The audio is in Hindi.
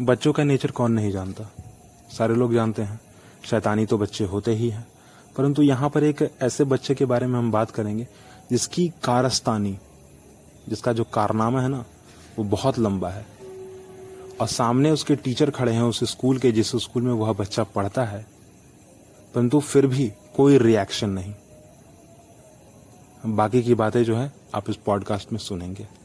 बच्चों का नेचर कौन नहीं जानता? सारे लोग जानते हैं, शैतानी तो बच्चे होते ही हैं। परंतु यहाँ पर एक ऐसे बच्चे के बारे में हम बात करेंगे, जिसकी कारस्तानी, जिसका जो कारनामा है ना, वो बहुत लंबा है। और सामने उसके टीचर खड़े हैं उस स्कूल के, जिस स्कूल में वह बच्चा पढ़ता है। परंतु फिर भी कोई रिएक्शन नहीं। बाकी की बातें जो है, आप इस पॉडकास्ट में सुनेंगे।